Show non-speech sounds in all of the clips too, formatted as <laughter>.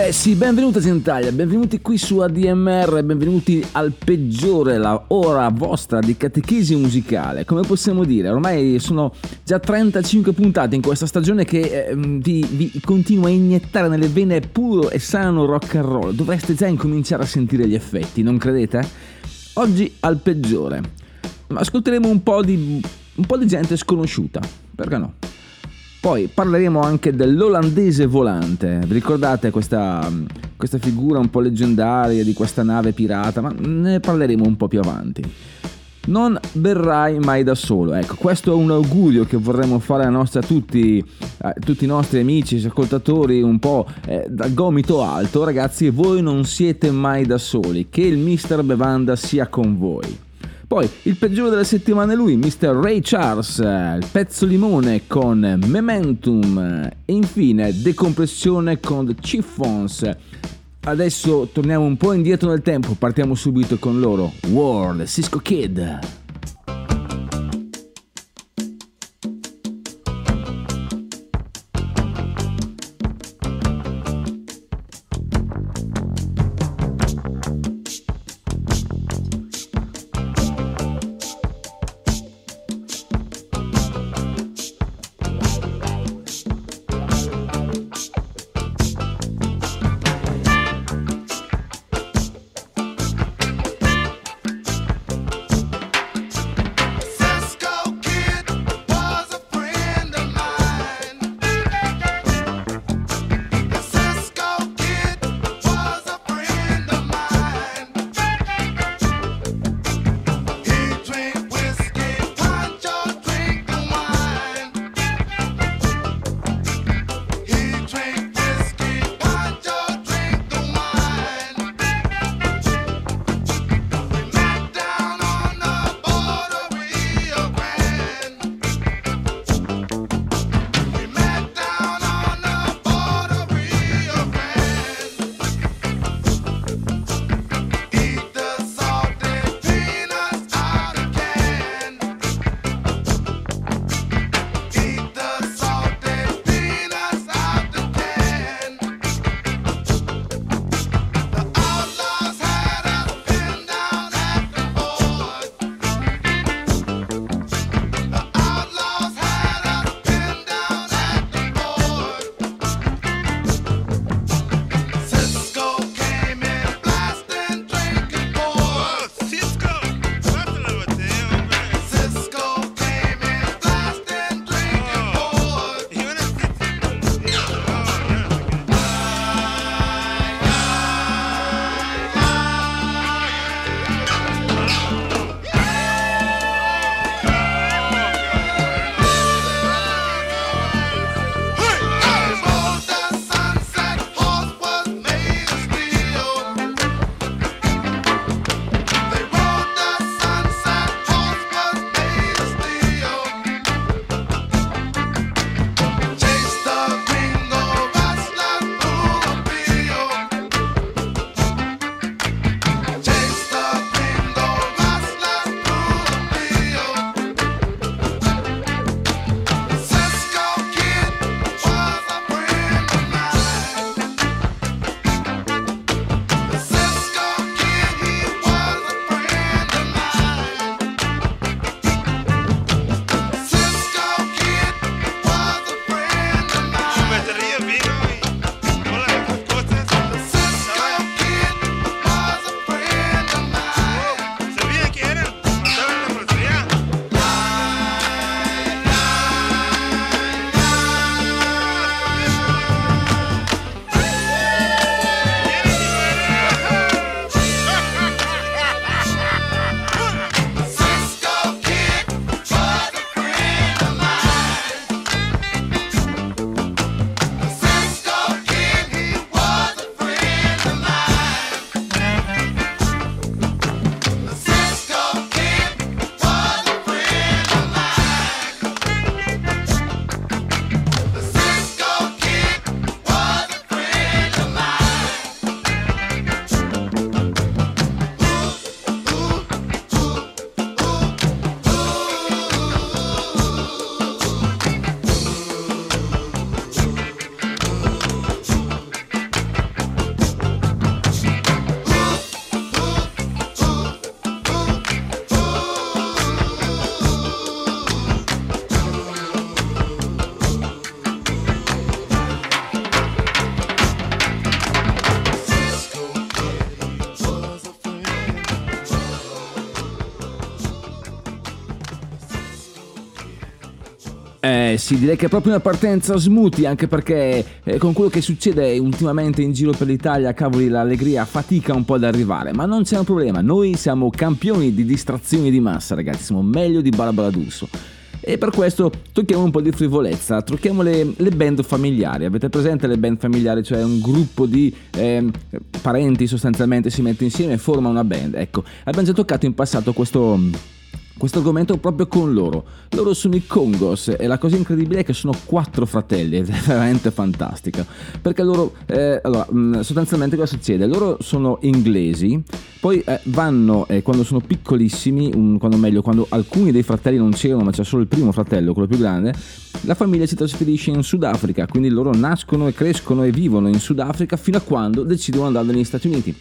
Eh sì, benvenuti a Gentaglia, benvenuti qui su ADMR, benvenuti al peggiore, la ora vostra di catechesi musicale. Come possiamo dire, ormai sono già 35 puntate in questa stagione che eh, vi, vi continua a iniettare nelle vene puro e sano rock and roll. Dovreste già incominciare a sentire gli effetti, non credete? Oggi al peggiore. Ascolteremo un po' di, un po' di gente sconosciuta, perché no? Poi parleremo anche dell'olandese volante. Vi ricordate questa, questa figura un po' leggendaria di questa nave pirata? Ma ne parleremo un po' più avanti. Non verrai mai da solo. Ecco, questo è un augurio che vorremmo fare a, nostra, a tutti, a tutti i nostri amici, ascoltatori, un po' eh, da gomito alto. Ragazzi, voi non siete mai da soli. Che il mister Bevanda sia con voi. Poi il peggiore della settimana è lui, Mr. Ray Charles, il pezzo limone con Momentum eh, e infine Decompressione con The Chiffons. Adesso torniamo un po' indietro nel tempo, partiamo subito con loro, World, Cisco Kid. Sì, direi che è proprio una partenza smoothie, anche perché eh, con quello che succede ultimamente in giro per l'Italia, cavoli, l'allegria fatica un po' ad arrivare, ma non c'è un problema, noi siamo campioni di distrazioni di massa, ragazzi, siamo meglio di Barbara D'Urso. E per questo tocchiamo un po' di frivolezza, tocchiamo le, le band familiari. Avete presente le band familiari? Cioè un gruppo di ehm, parenti sostanzialmente si mette insieme e forma una band. Ecco, abbiamo già toccato in passato questo questo argomento proprio con loro. Loro sono i Congos e la cosa incredibile è che sono quattro fratelli ed <laughs> è veramente fantastica. Perché loro, eh, allora, mh, sostanzialmente cosa succede? Loro sono inglesi, poi eh, vanno eh, quando sono piccolissimi, um, quando meglio, quando alcuni dei fratelli non c'erano, ma c'è solo il primo fratello, quello più grande, la famiglia si trasferisce in Sudafrica, quindi loro nascono e crescono e vivono in Sudafrica fino a quando decidono di andare negli Stati Uniti.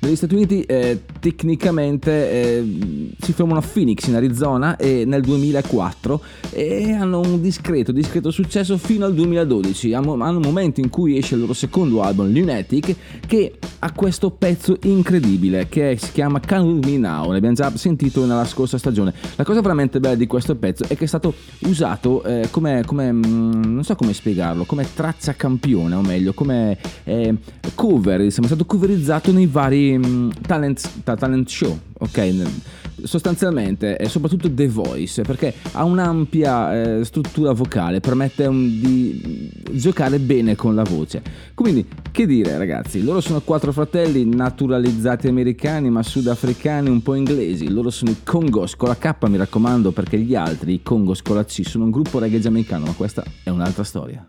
Negli Stati Uniti eh, tecnicamente eh, si fermano a Phoenix in Arizona e nel 2004 e hanno un discreto, discreto successo fino al 2012. Hanno, hanno un momento in cui esce il loro secondo album, Lunatic, che ha questo pezzo incredibile che si chiama Can With Me Now. Ne abbiamo già sentito nella scorsa stagione. La cosa veramente bella di questo pezzo è che è stato usato eh, come, come mm, non so come spiegarlo, come traccia campione o meglio, come eh, cover, insomma, è stato coverizzato nei vari mm, talent, ta- talent show, ok? Sostanzialmente, e soprattutto The Voice, perché ha un'ampia eh, struttura vocale, permette un- di giocare bene con la voce. Quindi, che dire ragazzi, loro sono quattro fratelli naturalizzati americani ma sudafricani un po' inglesi, loro sono i Congos con la K mi raccomando perché gli altri, i Congos con la C, sono un gruppo reggae giamaicano, ma questa è un'altra storia.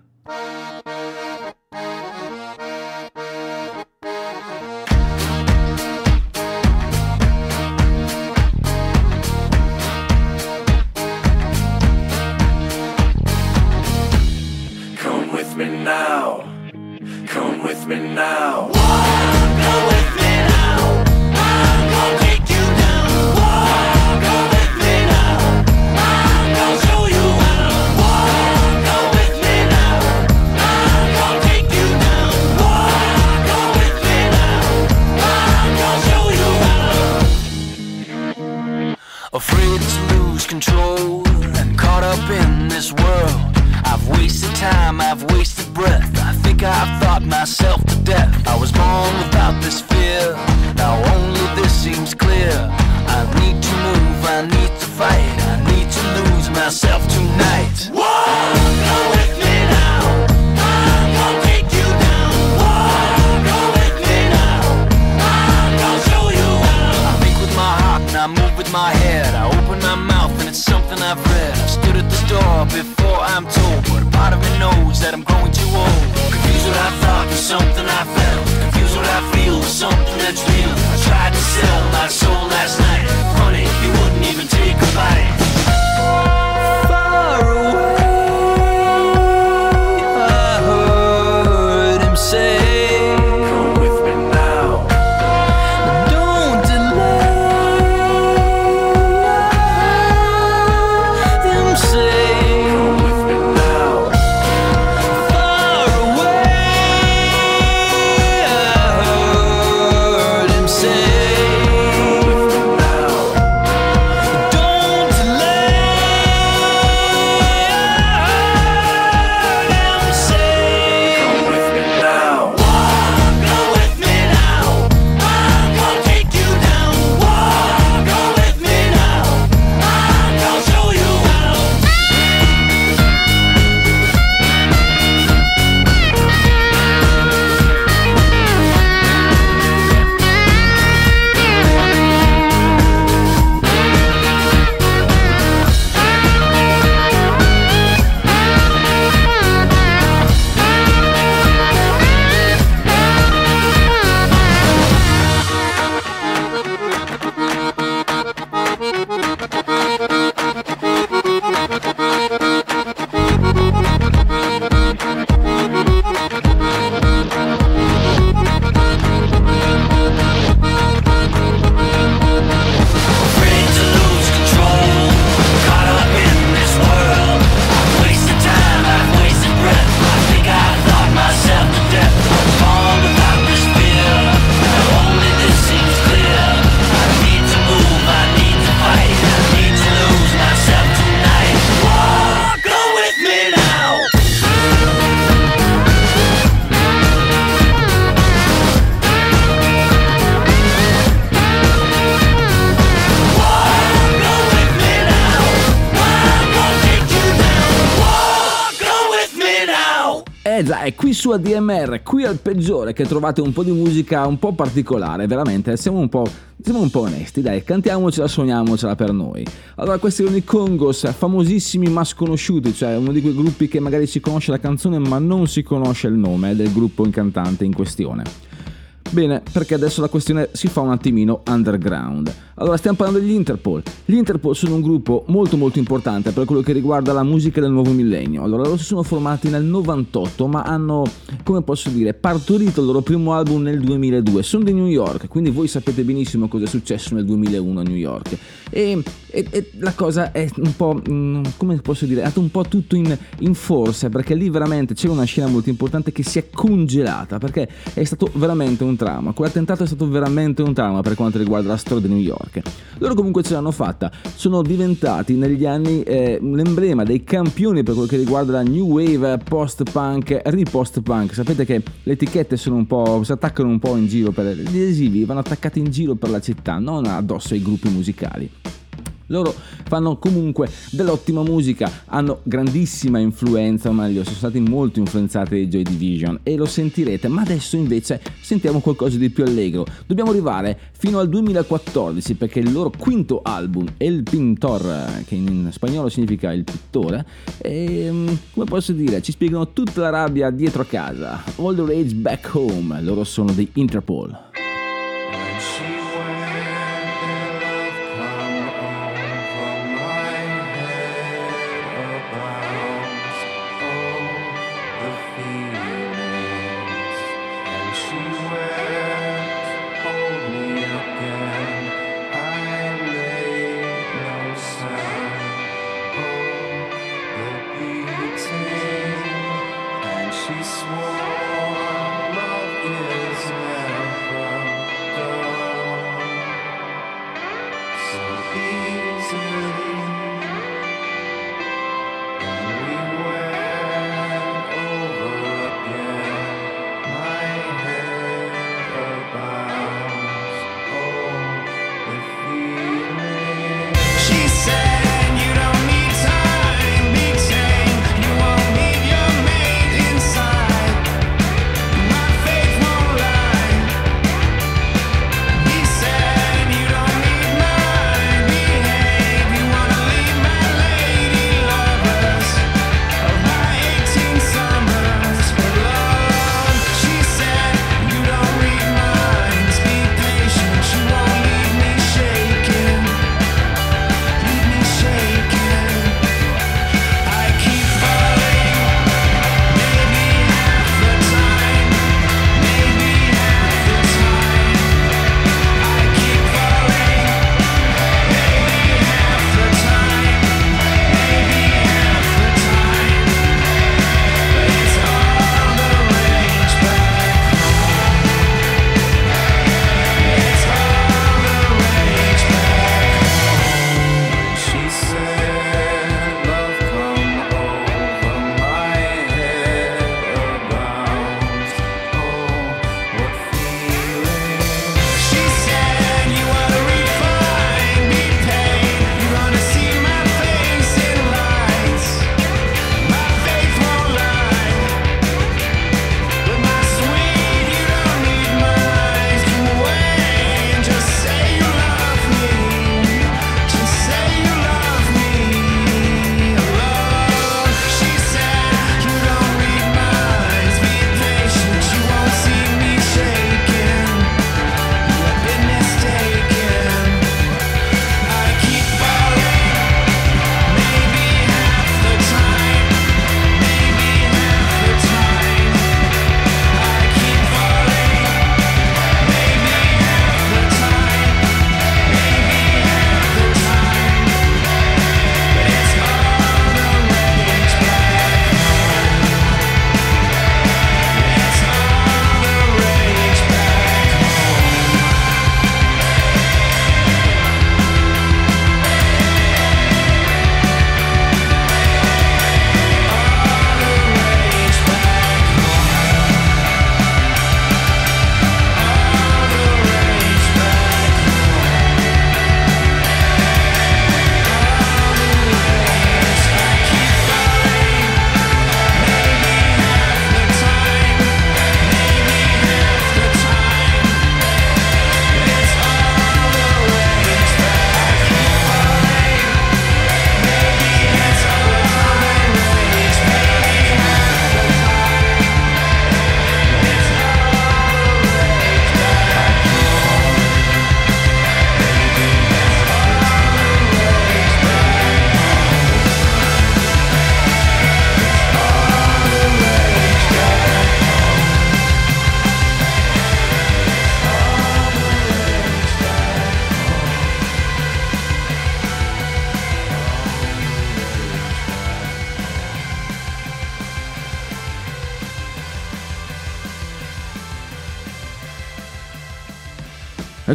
Eh già, è qui su ADMR, qui al peggiore che trovate un po' di musica un po' particolare, veramente, siamo un po', siamo un po' onesti, dai, cantiamocela, suoniamocela per noi. Allora, questi erano i Congos, famosissimi ma sconosciuti, cioè uno di quei gruppi che magari si conosce la canzone ma non si conosce il nome del gruppo incantante in questione. Bene, perché adesso la questione si fa un attimino underground. Allora, stiamo parlando degli Interpol. Gli Interpol sono un gruppo molto molto importante per quello che riguarda la musica del nuovo millennio. Allora, loro si sono formati nel 98, ma hanno, come posso dire, partorito il loro primo album nel 2002. Sono di New York, quindi voi sapete benissimo cosa è successo nel 2001 a New York. E, e, e la cosa è un po', mm, come posso dire, è andato un po' tutto in, in forza, perché lì veramente c'era una scena molto importante che si è congelata, perché è stato veramente un trauma. Quell'attentato è stato veramente un trauma per quanto riguarda la storia di New York. Loro comunque ce l'hanno fatta, sono diventati negli anni eh, l'emblema dei campioni per quello che riguarda la new wave, post-punk, ripost-punk. Sapete che le etichette sono un po', si attaccano un po' in giro per gli adesivi, vanno attaccati in giro per la città, non addosso ai gruppi musicali. Loro fanno comunque dell'ottima musica, hanno grandissima influenza, o meglio, sono stati molto influenzati dai Joy Division e lo sentirete, ma adesso invece sentiamo qualcosa di più allegro. Dobbiamo arrivare fino al 2014 perché il loro quinto album, El Pintor, che in spagnolo significa il pittore, e, come posso dire, ci spiegano tutta la rabbia dietro a casa. All the Rage Back Home, loro sono dei Interpol.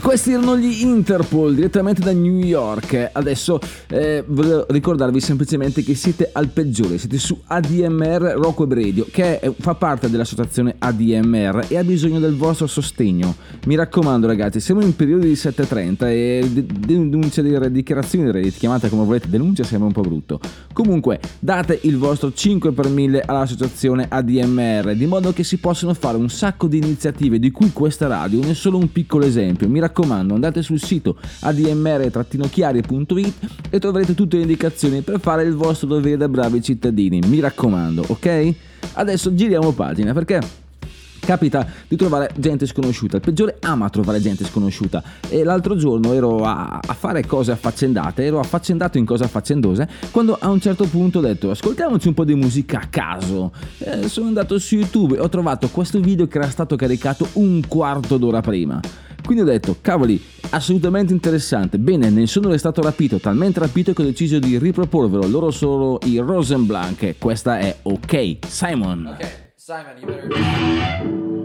Questi erano gli Interpol direttamente da New York. Adesso eh, volevo ricordarvi semplicemente che siete al peggiore, siete su ADMR Rock Web Radio, che è- fa parte dell'associazione ADMR e ha bisogno del vostro sostegno. Mi raccomando, ragazzi, siamo in periodo di 7.30 e de- denuncia di dichiarazioni di redditi, chiamate come volete, denuncia sembra un po' brutto. Comunque, date il vostro 5 per 1000 all'associazione ADMR, di modo che si possano fare un sacco di iniziative, di cui questa radio è solo un piccolo esempio. Mi raccomando, andate sul sito admr-chiari.it e troverete tutte le indicazioni per fare il vostro dovere da bravi cittadini. Mi raccomando, ok? Adesso giriamo pagina perché capita di trovare gente sconosciuta. Il peggiore ama trovare gente sconosciuta. E l'altro giorno ero a, a fare cose affaccendate, ero affaccendato in cose affaccendose, quando a un certo punto ho detto ascoltiamoci un po' di musica a caso. Eh, sono andato su YouTube e ho trovato questo video che era stato caricato un quarto d'ora prima. Quindi ho detto, cavoli, assolutamente interessante. Bene, ne sono restato rapito, talmente rapito che ho deciso di riproporvelo. Loro sono i Rosenblanc. Questa è OK, Simon. Okay, Simon, you better.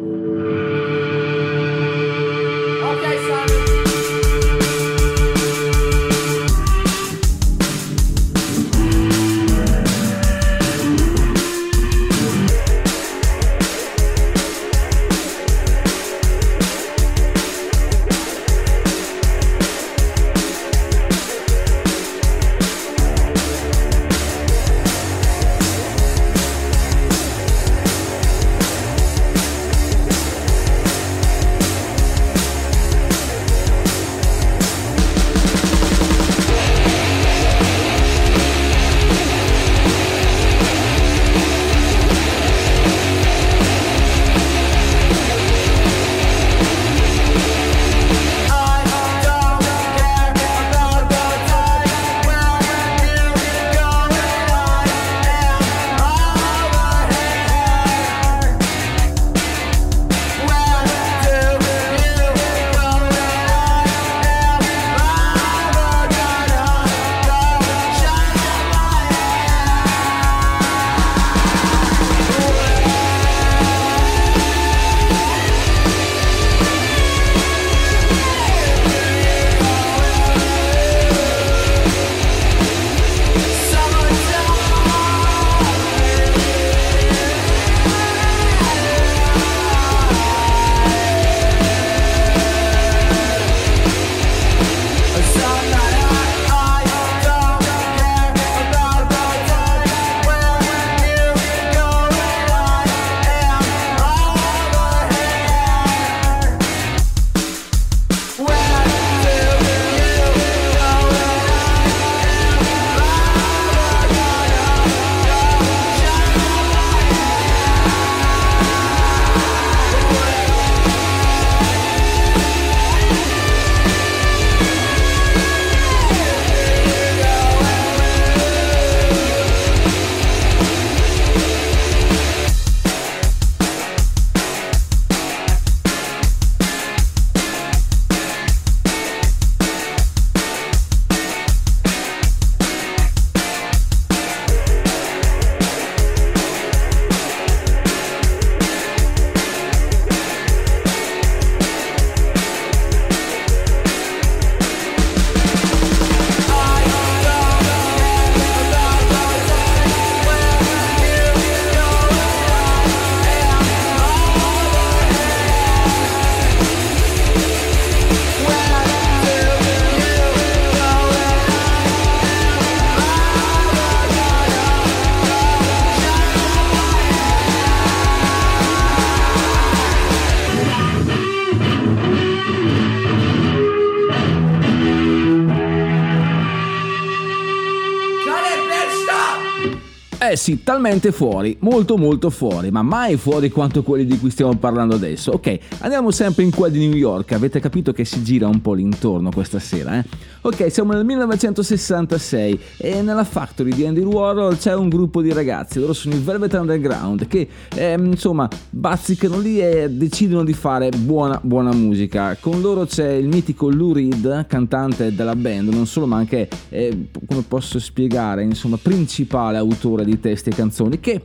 Eh sì, talmente fuori, molto molto fuori, ma mai fuori quanto quelli di cui stiamo parlando adesso. Ok, andiamo sempre in quel di New York, avete capito che si gira un po' l'intorno questa sera, eh? Ok, siamo nel 1966 e nella factory di Andy Warhol c'è un gruppo di ragazzi, loro sono i Velvet Underground, che ehm, insomma bazzicano lì e decidono di fare buona, buona musica. Con loro c'è il mitico Lou Reed, cantante della band, non solo ma anche, eh, come posso spiegare, insomma, principale autore di testi e canzoni, che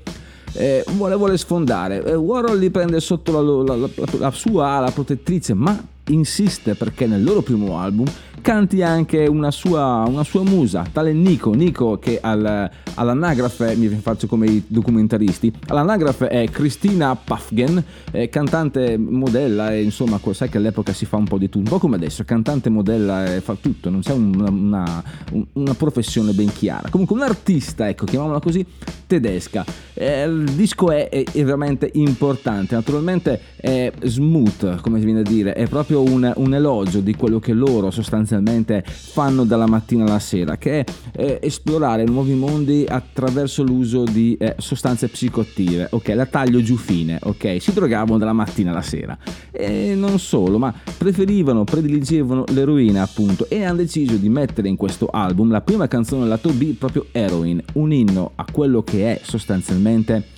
eh, vuole, vuole sfondare. Eh, Warhol li prende sotto la, la- la- la sua ala protettrice, ma insiste perché nel loro primo album canti anche una sua, una sua musa, tale Nico, Nico che al- all'anagrafe, mi faccio come i documentaristi, all'anagrafe è Cristina Pafgen, eh, cantante, modella, e insomma sai che all'epoca si fa un po' di tutto, un po' come adesso, cantante, modella, e fa tutto, non c'è una, una- un- una professione ben chiara. Comunque un artista, ecco, chiamiamola così, tedesca. Eh, il disco è, è- è veramente importante, naturalmente è smooth, come si viene a dire, è proprio un, un elogio di quello che loro sostanzialmente fanno dalla mattina alla sera, che è eh, esplorare nuovi mondi attraverso l'uso di eh, sostanze psicoattive, ok, la taglio giù fine, ok, si drogavano dalla mattina alla sera. E non solo, ma preferivano, prediligevano l'eroina appunto e hanno deciso di mettere in questo album la prima canzone lato B proprio Heroin, un inno a quello che è sostanzialmente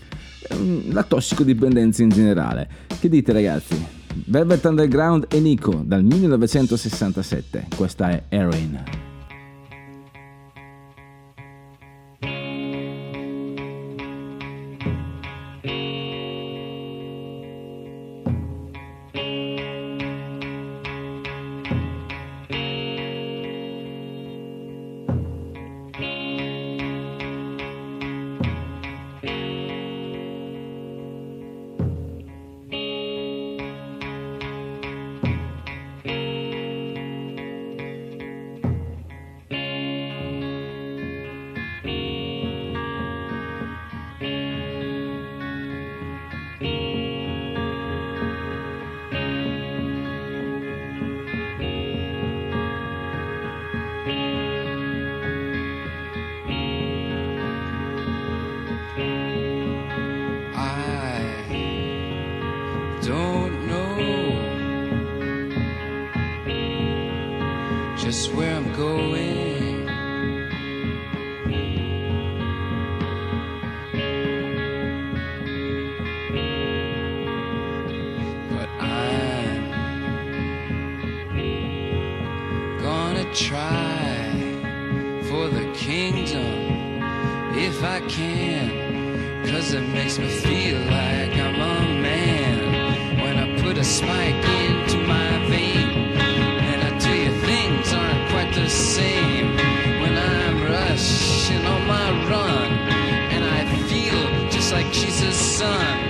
la tossicodipendenza in generale. Che dite ragazzi? Velvet Underground e Nico dal 1967, questa è Heroin. Try for the kingdom if I can. Cause it makes me feel like I'm a man when I put a spike into my vein. And I tell you, things aren't quite the same when I'm rushing on my run. And I feel just like Jesus' son.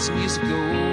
lost years ago.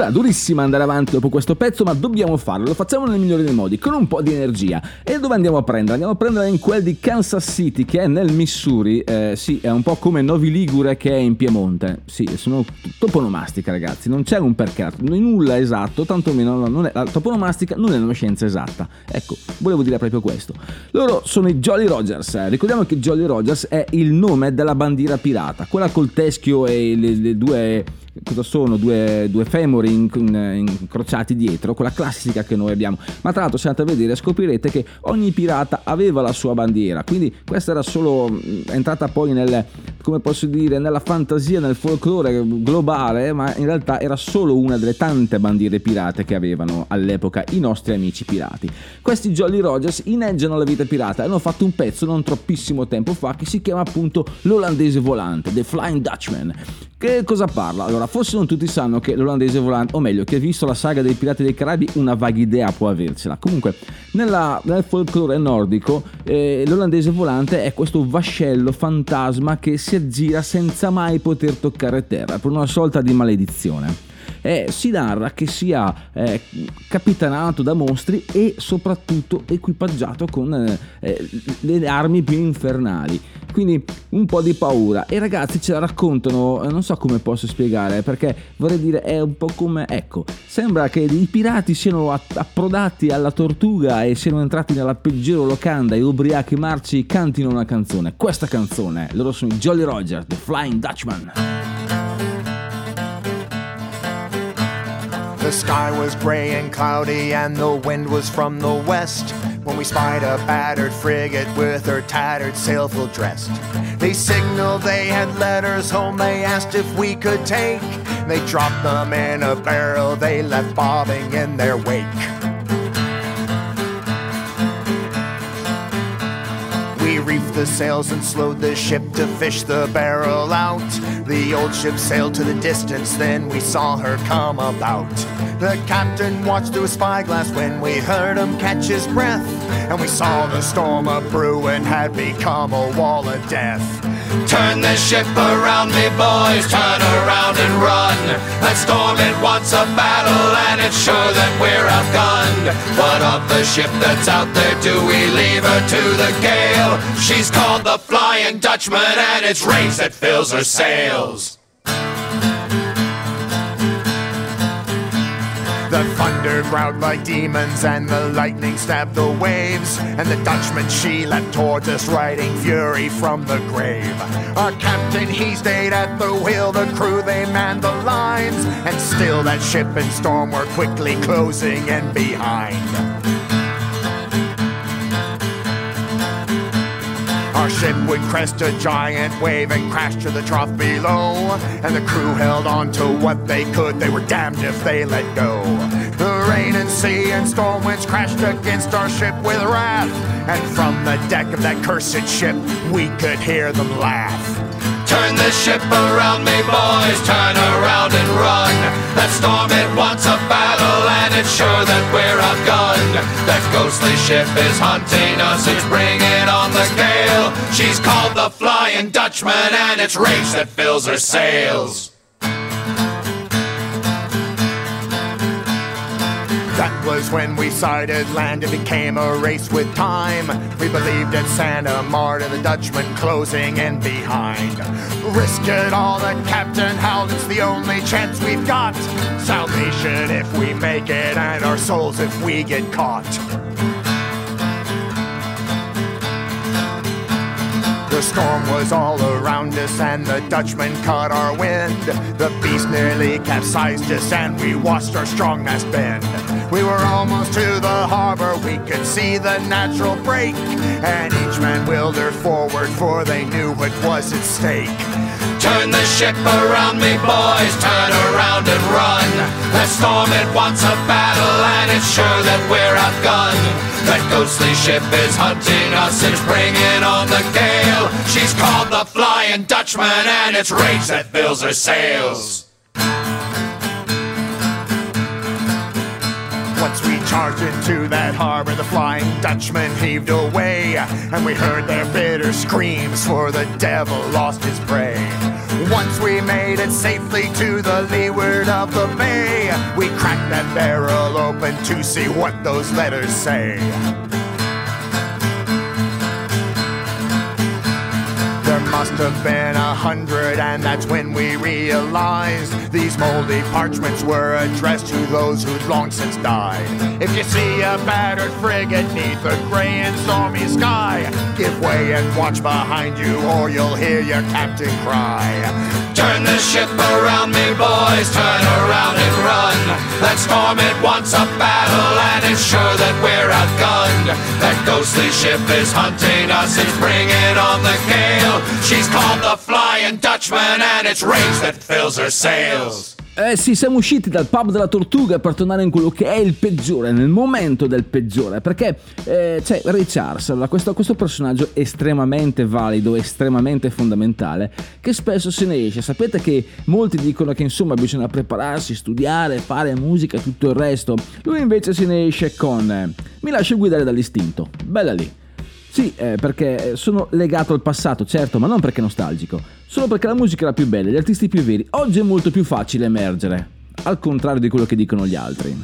Dura, durissima andare avanti dopo questo pezzo, ma dobbiamo farlo, lo facciamo nel migliore dei modi, con un po' di energia. E dove andiamo a prendere? Andiamo a prendere in quel di Kansas City, che è nel Missouri, eh, sì, è un po' come Novi Ligure che è in Piemonte. Sì, sono toponomastica ragazzi, non c'è un perché, nulla esatto, tantomeno non è, la toponomastica non è una scienza esatta. Ecco, volevo dire proprio questo. Loro sono i Jolly Rogers, ricordiamo che Jolly Rogers è il nome della bandiera pirata, quella col teschio e le, le due cosa sono due, due femori in- in- incrociati dietro, quella classica che noi abbiamo. Ma tra l'altro, se andate a vedere, scoprirete che ogni pirata aveva la sua bandiera. Quindi questa era solo mh, entrata poi nel, come posso dire, nella fantasia, nel folklore globale, ma in realtà era solo una delle tante bandiere pirate che avevano all'epoca i nostri amici pirati. Questi Jolly Rogers inneggiano la vita pirata e hanno fatto un pezzo non troppissimo tempo fa che si chiama appunto L'olandese volante, The Flying Dutchman. Che cosa parla? Allora, forse non tutti sanno che l'olandese volante, o meglio, chi ha visto la saga dei Pirati dei Caraibi, una vaga idea può avercela. Comunque, nella- nel folklore nordico, eh, l'olandese volante è questo vascello fantasma che si aggira senza mai poter toccare terra, per una sorta di maledizione. Eh, si narra che sia eh, capitanato da mostri e soprattutto equipaggiato con eh, eh, le armi più infernali. Quindi un po' di paura. E ragazzi ce la raccontano, eh, non so come posso spiegare, perché vorrei dire è un po' come, ecco, sembra che i pirati siano approdati alla tortuga e siano entrati nella peggiore locanda e ubriachi marci cantino una canzone. Questa canzone, loro sono i Jolly Roger, The Flying Dutchman. The sky was gray and cloudy, and the wind was from the west. when we spied a battered frigate with her tattered sail full dressed. They signaled they had letters home, they asked if we could take. They dropped them in a barrel, they left bobbing in their wake. We reefed the sails and slowed the ship to fish the barrel out. The old ship sailed to the distance, then we saw her come about. The captain watched through a spyglass when we heard him catch his breath. And we saw the storm a brewing had become a wall of death. Turn the ship around me, boys, turn around and run. That storm, it wants a battle, and it's sure that we're outgunned. What of the ship that's out there? Do we leave her to the gale? She's called the Flying Dutchman, and it's rage that fills her sails. The thunder growled like demons and the lightning stabbed the waves. And the Dutchman, she leapt towards us, riding fury from the grave. Our captain, he stayed at the wheel, the crew, they manned the lines. And still that ship and storm were quickly closing in behind. Ship would crest a giant wave and crash to the trough below. And the crew held on to what they could, they were damned if they let go. The rain and sea and storm winds crashed against our ship with wrath. And from the deck of that cursed ship, we could hear them laugh. Turn the ship around me, boys, turn around and run. That storm, it wants a battle, and it's sure that we're outgunned. That ghostly ship is hunting us, it's bringing on the gale. She's called the Flying Dutchman, and it's rage that fills her sails. That was when we sighted land. It became a race with time. We believed in Santa Marta, the Dutchman closing in behind. Risk it all, the captain howled. It's the only chance we've got. Salvation if we make it, and our souls if we get caught. The storm was all around us, and the Dutchman caught our wind. The beast nearly capsized us, and we watched our strong mast bend. We were almost to the harbor, we could see the natural break, and each man willed her forward, for they knew what was at stake. Turn the ship around me, boys, turn around and run. That storm, it wants a battle, and it's sure that we're outgunned. That ghostly ship is hunting us, it's bringing on the gale. She's called the Flying Dutchman, and it's rage that fills her sails. Charged into that harbor, the Flying Dutchman heaved away, and we heard their bitter screams, for the devil lost his prey. Once we made it safely to the leeward of the bay, we cracked that barrel open to see what those letters say. Must have been a hundred, and that's when we realized these moldy parchments were addressed to those who'd long since died. If you see a battered frigate neath a gray and stormy sky, give way and watch behind you, or you'll hear your captain cry. Turn the ship around me, boys, turn around and run. That storm, it wants a battle, and it's sure that we're outgunned. That ghostly ship is hunting us, it's bringing on the gale. She's called the Flying Dutchman, and it's rage that fills her sails. Eh sì, siamo usciti dal pub della Tortuga per tornare in quello che è il peggiore, nel momento del peggiore, perché eh, c'è Ray Charles, questo, questo personaggio estremamente valido, estremamente fondamentale, che spesso se ne esce. Sapete che molti dicono che insomma bisogna prepararsi, studiare, fare musica e tutto il resto. Lui invece se ne esce con eh, Mi lascio guidare dall'istinto, bella lì. Sì, eh, perché sono legato al passato, certo, ma non perché nostalgico, solo perché la musica la più bella, gli artisti più veri. Oggi è molto più facile emergere, al contrario di quello che dicono gli altri.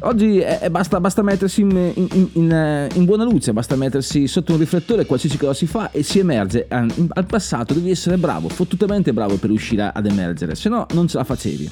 Oggi è, basta, basta, mettersi in, in, in, in, eh, buona luce, basta mettersi sotto un riflettore, qualsiasi cosa si fa e si emerge. Al passato devi essere bravo, fottutamente bravo per riuscire ad emergere, se no non ce la facevi.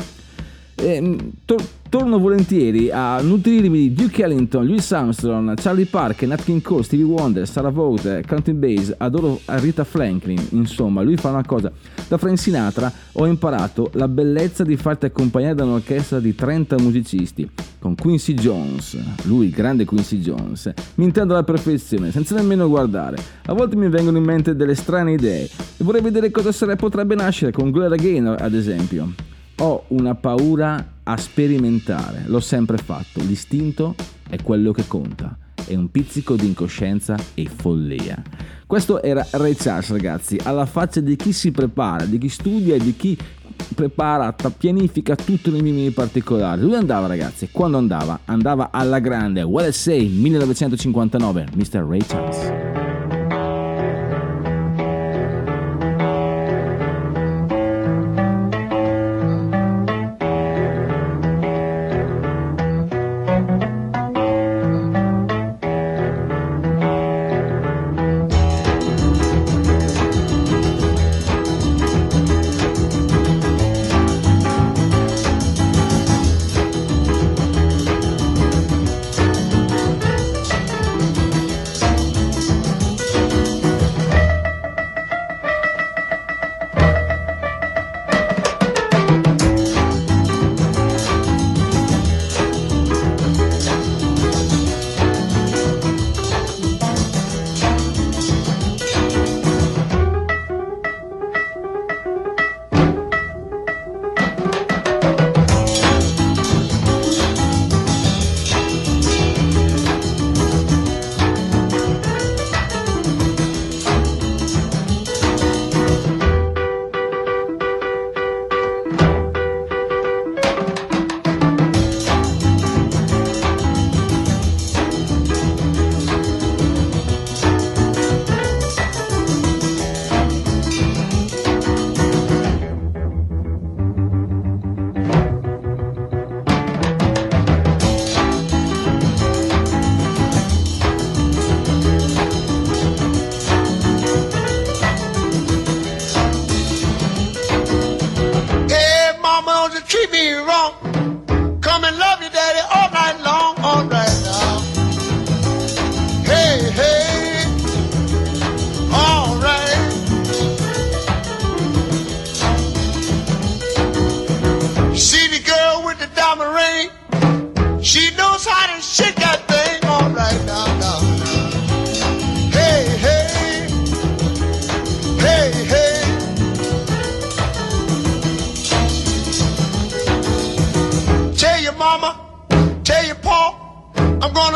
E, to- torno volentieri a nutrirmi di Duke Ellington, Louis Armstrong, Charlie Parker, Nat King Cole, Stevie Wonder, Sarah Vaughan, Counting Bass, adoro Rita Franklin, insomma, lui fa una cosa. Da Frank Sinatra ho imparato la bellezza di farti accompagnare da un'orchestra di 30 musicisti. Con Quincy Jones, lui, il grande Quincy Jones, mi intendo alla perfezione, senza nemmeno guardare. A volte mi vengono in mente delle strane idee e vorrei vedere cosa sare- potrebbe nascere con Gloria Gaynor, ad esempio. Ho una paura a sperimentare, l'ho sempre fatto, l'istinto è quello che conta, è un pizzico di incoscienza e follia. Questo era Ray Charles ragazzi, alla faccia di chi si prepara, di chi studia e di chi prepara, pianifica tutti nei minimi particolari. Lui andava ragazzi, quando andava? Andava alla grande, Say 1959, Mr. Ray Charles. Wrong.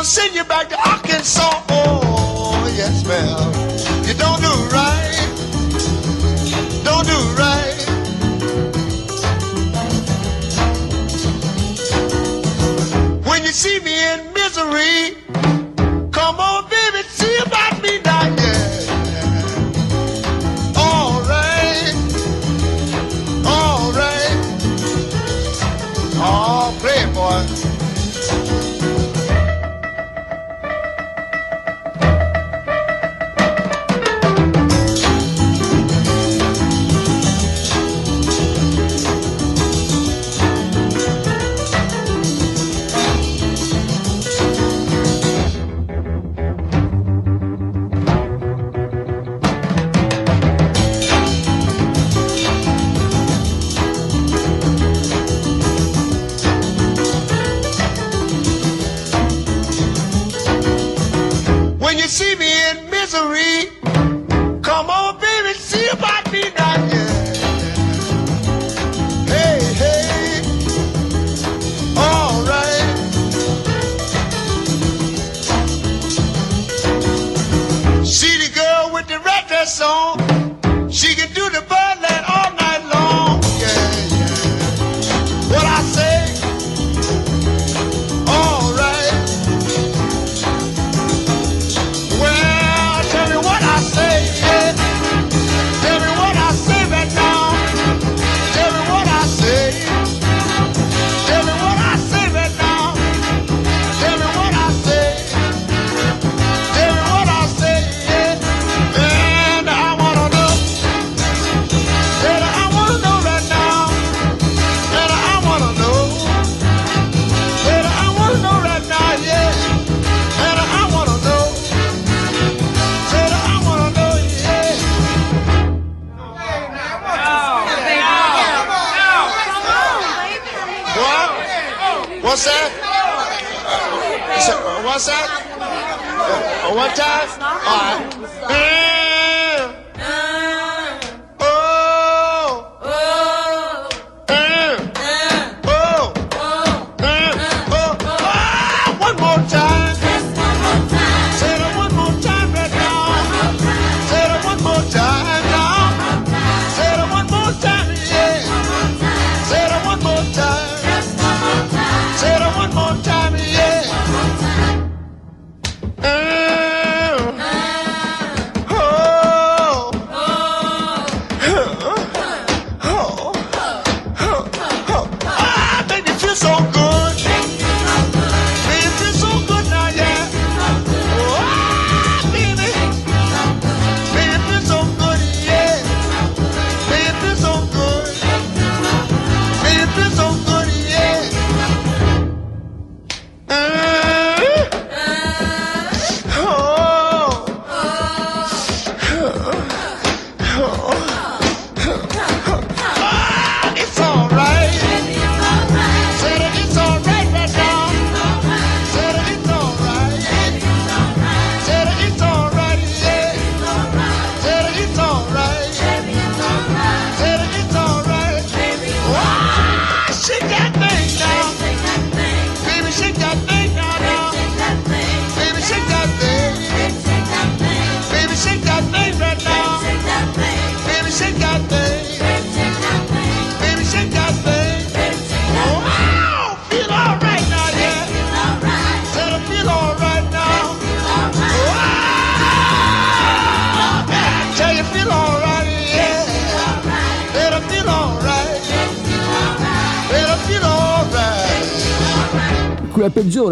Send you back to Arkansas. Oh, yes, ma'am. You don't do right. Don't do right. When you see me in misery, come on, the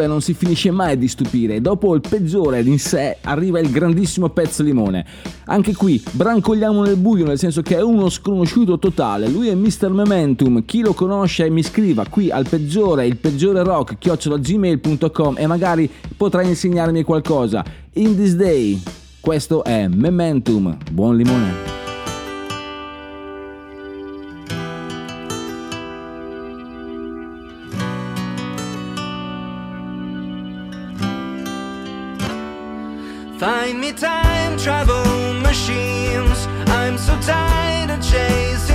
oppure non si finisce mai di stupire. Dopo il peggiore in sé arriva il grandissimo pezzo limone. Anche qui brancogliamo nel buio, nel senso che è uno sconosciuto totale. Lui è Mr. Momentum. Chi lo conosce mi scriva qui al peggiore, il peggiore rock, chiocciolagmail.com e magari potrai insegnarmi qualcosa. In this day, questo è Momentum. Buon limone. time travel machines. I'm so tired of chasing.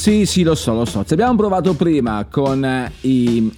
Sì, sì, lo so, lo so. Ci abbiamo provato prima con eh, i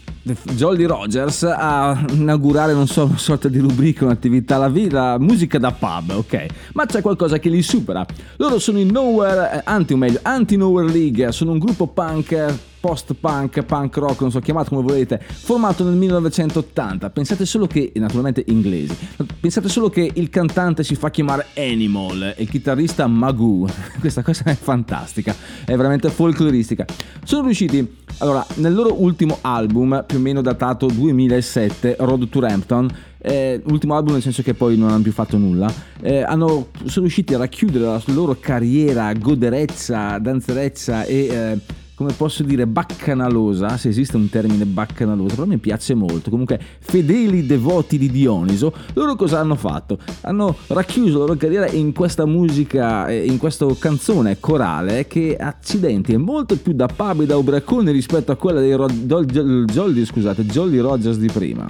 Jolly Rogers a inaugurare, non so, una sorta di rubrica, un'attività, la, la musica da pub, ok? Ma c'è qualcosa che li supera. Loro sono i Nowhere, eh, anti, o meglio, Anti-Nowhere League, sono un gruppo punk eh, post-punk, punk rock, non so chiamato come volete, formato nel 1980. Pensate solo che, naturalmente inglesi, pensate solo che il cantante si fa chiamare Animal e il chitarrista Magoo. <laughs> Questa cosa è fantastica, è veramente folcloristica. Sono riusciti, allora, nel loro ultimo album, più o meno datato 2007, Road to Rampton, eh, ultimo album nel senso che poi non hanno più fatto nulla, eh, hanno, sono riusciti a racchiudere la loro carriera goderezza, danzerezza e... Eh, come posso dire, baccanalosa, se esiste un termine baccanalosa, però mi piace molto. Comunque, fedeli devoti di Dioniso, loro cosa hanno fatto? Hanno racchiuso la loro carriera in questa musica, eh, in questa canzone corale che, accidenti, è molto più da pub e da ubriacone rispetto a quella dei Jolly, scusate, Rogers di prima.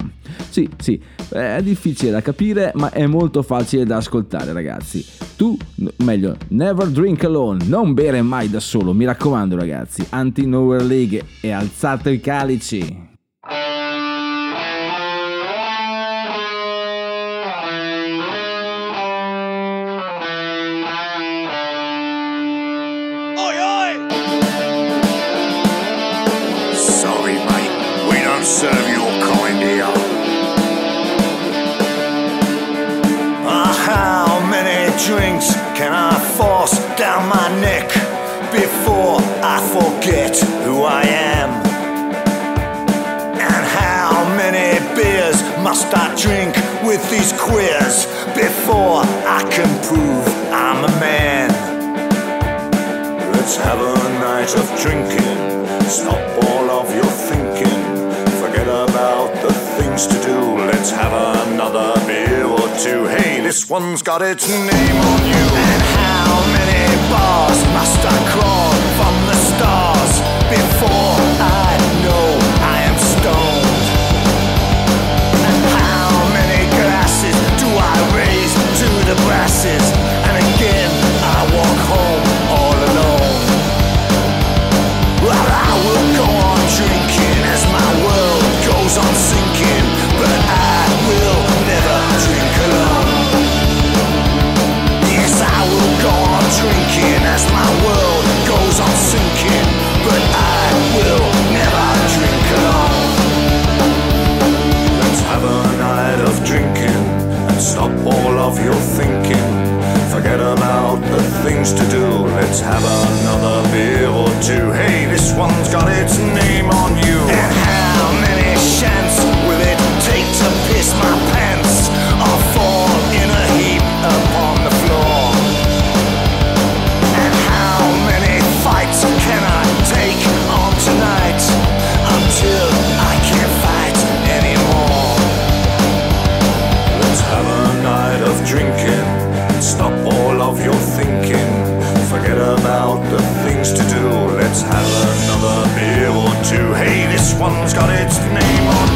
Sì, sì, è difficile da capire, ma è molto facile da ascoltare, ragazzi. Tu, meglio, never drink alone, non bere mai da solo, mi raccomando, ragazzi. Anti-Nowhere League e alzate i calici. Before I forget who I am? And how many beers must I drink with these queers before I can prove I'm a man? Let's have a night of drinking. Stop all of your thinking. Forget about the things to do. Let's have another beer or two. Hey, this one's got its name on you. And how many bars must I crawl one's got its name on you. And how many shants one's got its name on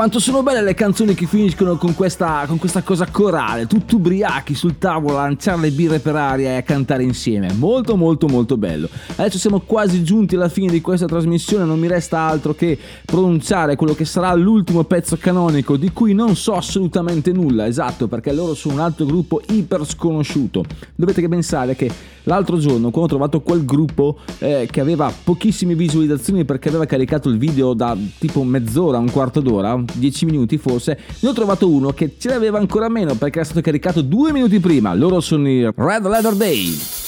quanto sono belle le canzoni che finiscono con questa, con questa cosa corale, tutti ubriachi sul tavolo a lanciare le birre per aria e a cantare insieme. Molto, molto, molto bello. Adesso siamo quasi giunti alla fine di questa trasmissione, non mi resta altro che pronunciare quello che sarà l'ultimo pezzo canonico di cui non so assolutamente nulla, esatto, perché loro sono un altro gruppo iper sconosciuto. Dovete pensare che l'altro giorno, quando ho trovato quel gruppo eh, che aveva pochissime visualizzazioni perché aveva caricato il video da tipo mezz'ora, un quarto d'ora, 10 minuti forse, ne ho trovato uno che ce l'aveva ancora meno perché era stato caricato due minuti prima. Loro sono i Red Leather Day.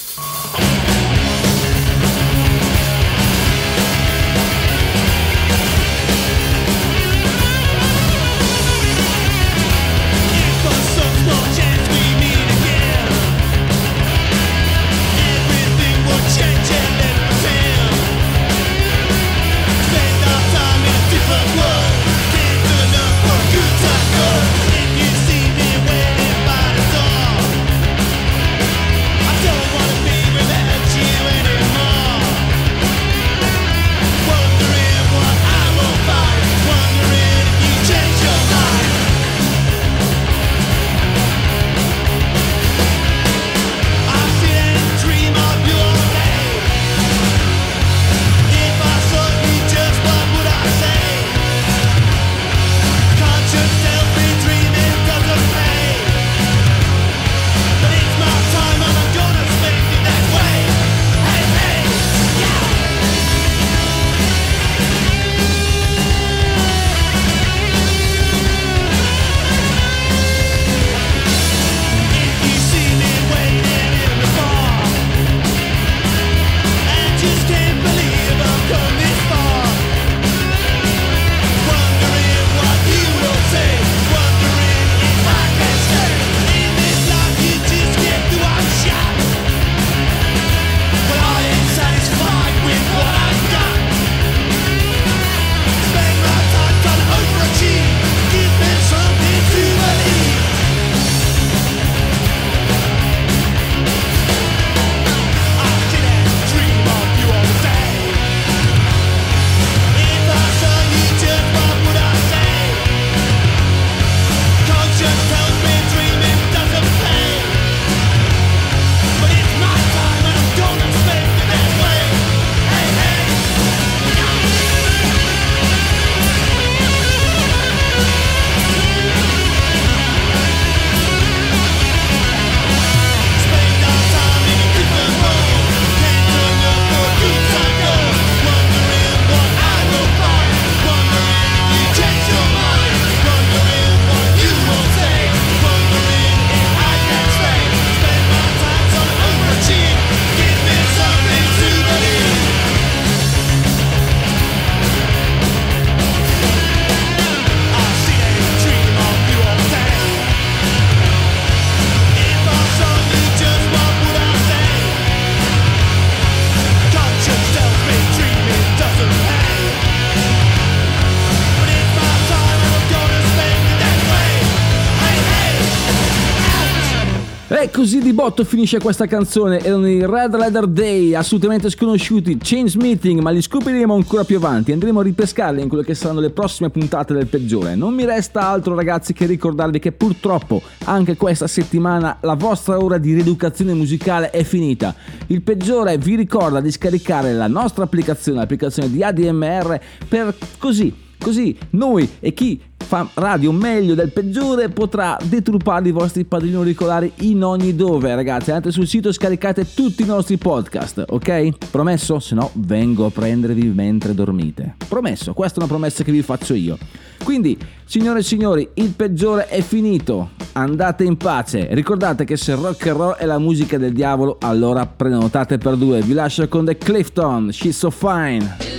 Botto finisce questa canzone. Erano i Red Leather Day, assolutamente sconosciuti, Change Meeting, ma li scopriremo ancora più avanti. Andremo a ripescarli in quelle che saranno le prossime puntate del peggiore. Non mi resta altro, ragazzi, che ricordarvi che purtroppo anche questa settimana la vostra ora di rieducazione musicale è finita. Il peggiore vi ricorda di scaricare la nostra applicazione, l'applicazione di ADMR, per così Così noi e chi fa radio meglio del peggiore potrà deturpare i vostri padrini auricolari in ogni dove, ragazzi. Andate sul sito e scaricate tutti i nostri podcast, ok? Promesso? Se no vengo a prendervi mentre dormite. Promesso, questa è una promessa che vi faccio io. Quindi, signore e signori, il peggiore è finito. Andate in pace. Ricordate che se rock and roll è la musica del diavolo, allora prenotate per due. Vi lascio con The Clifton, She's So Fine.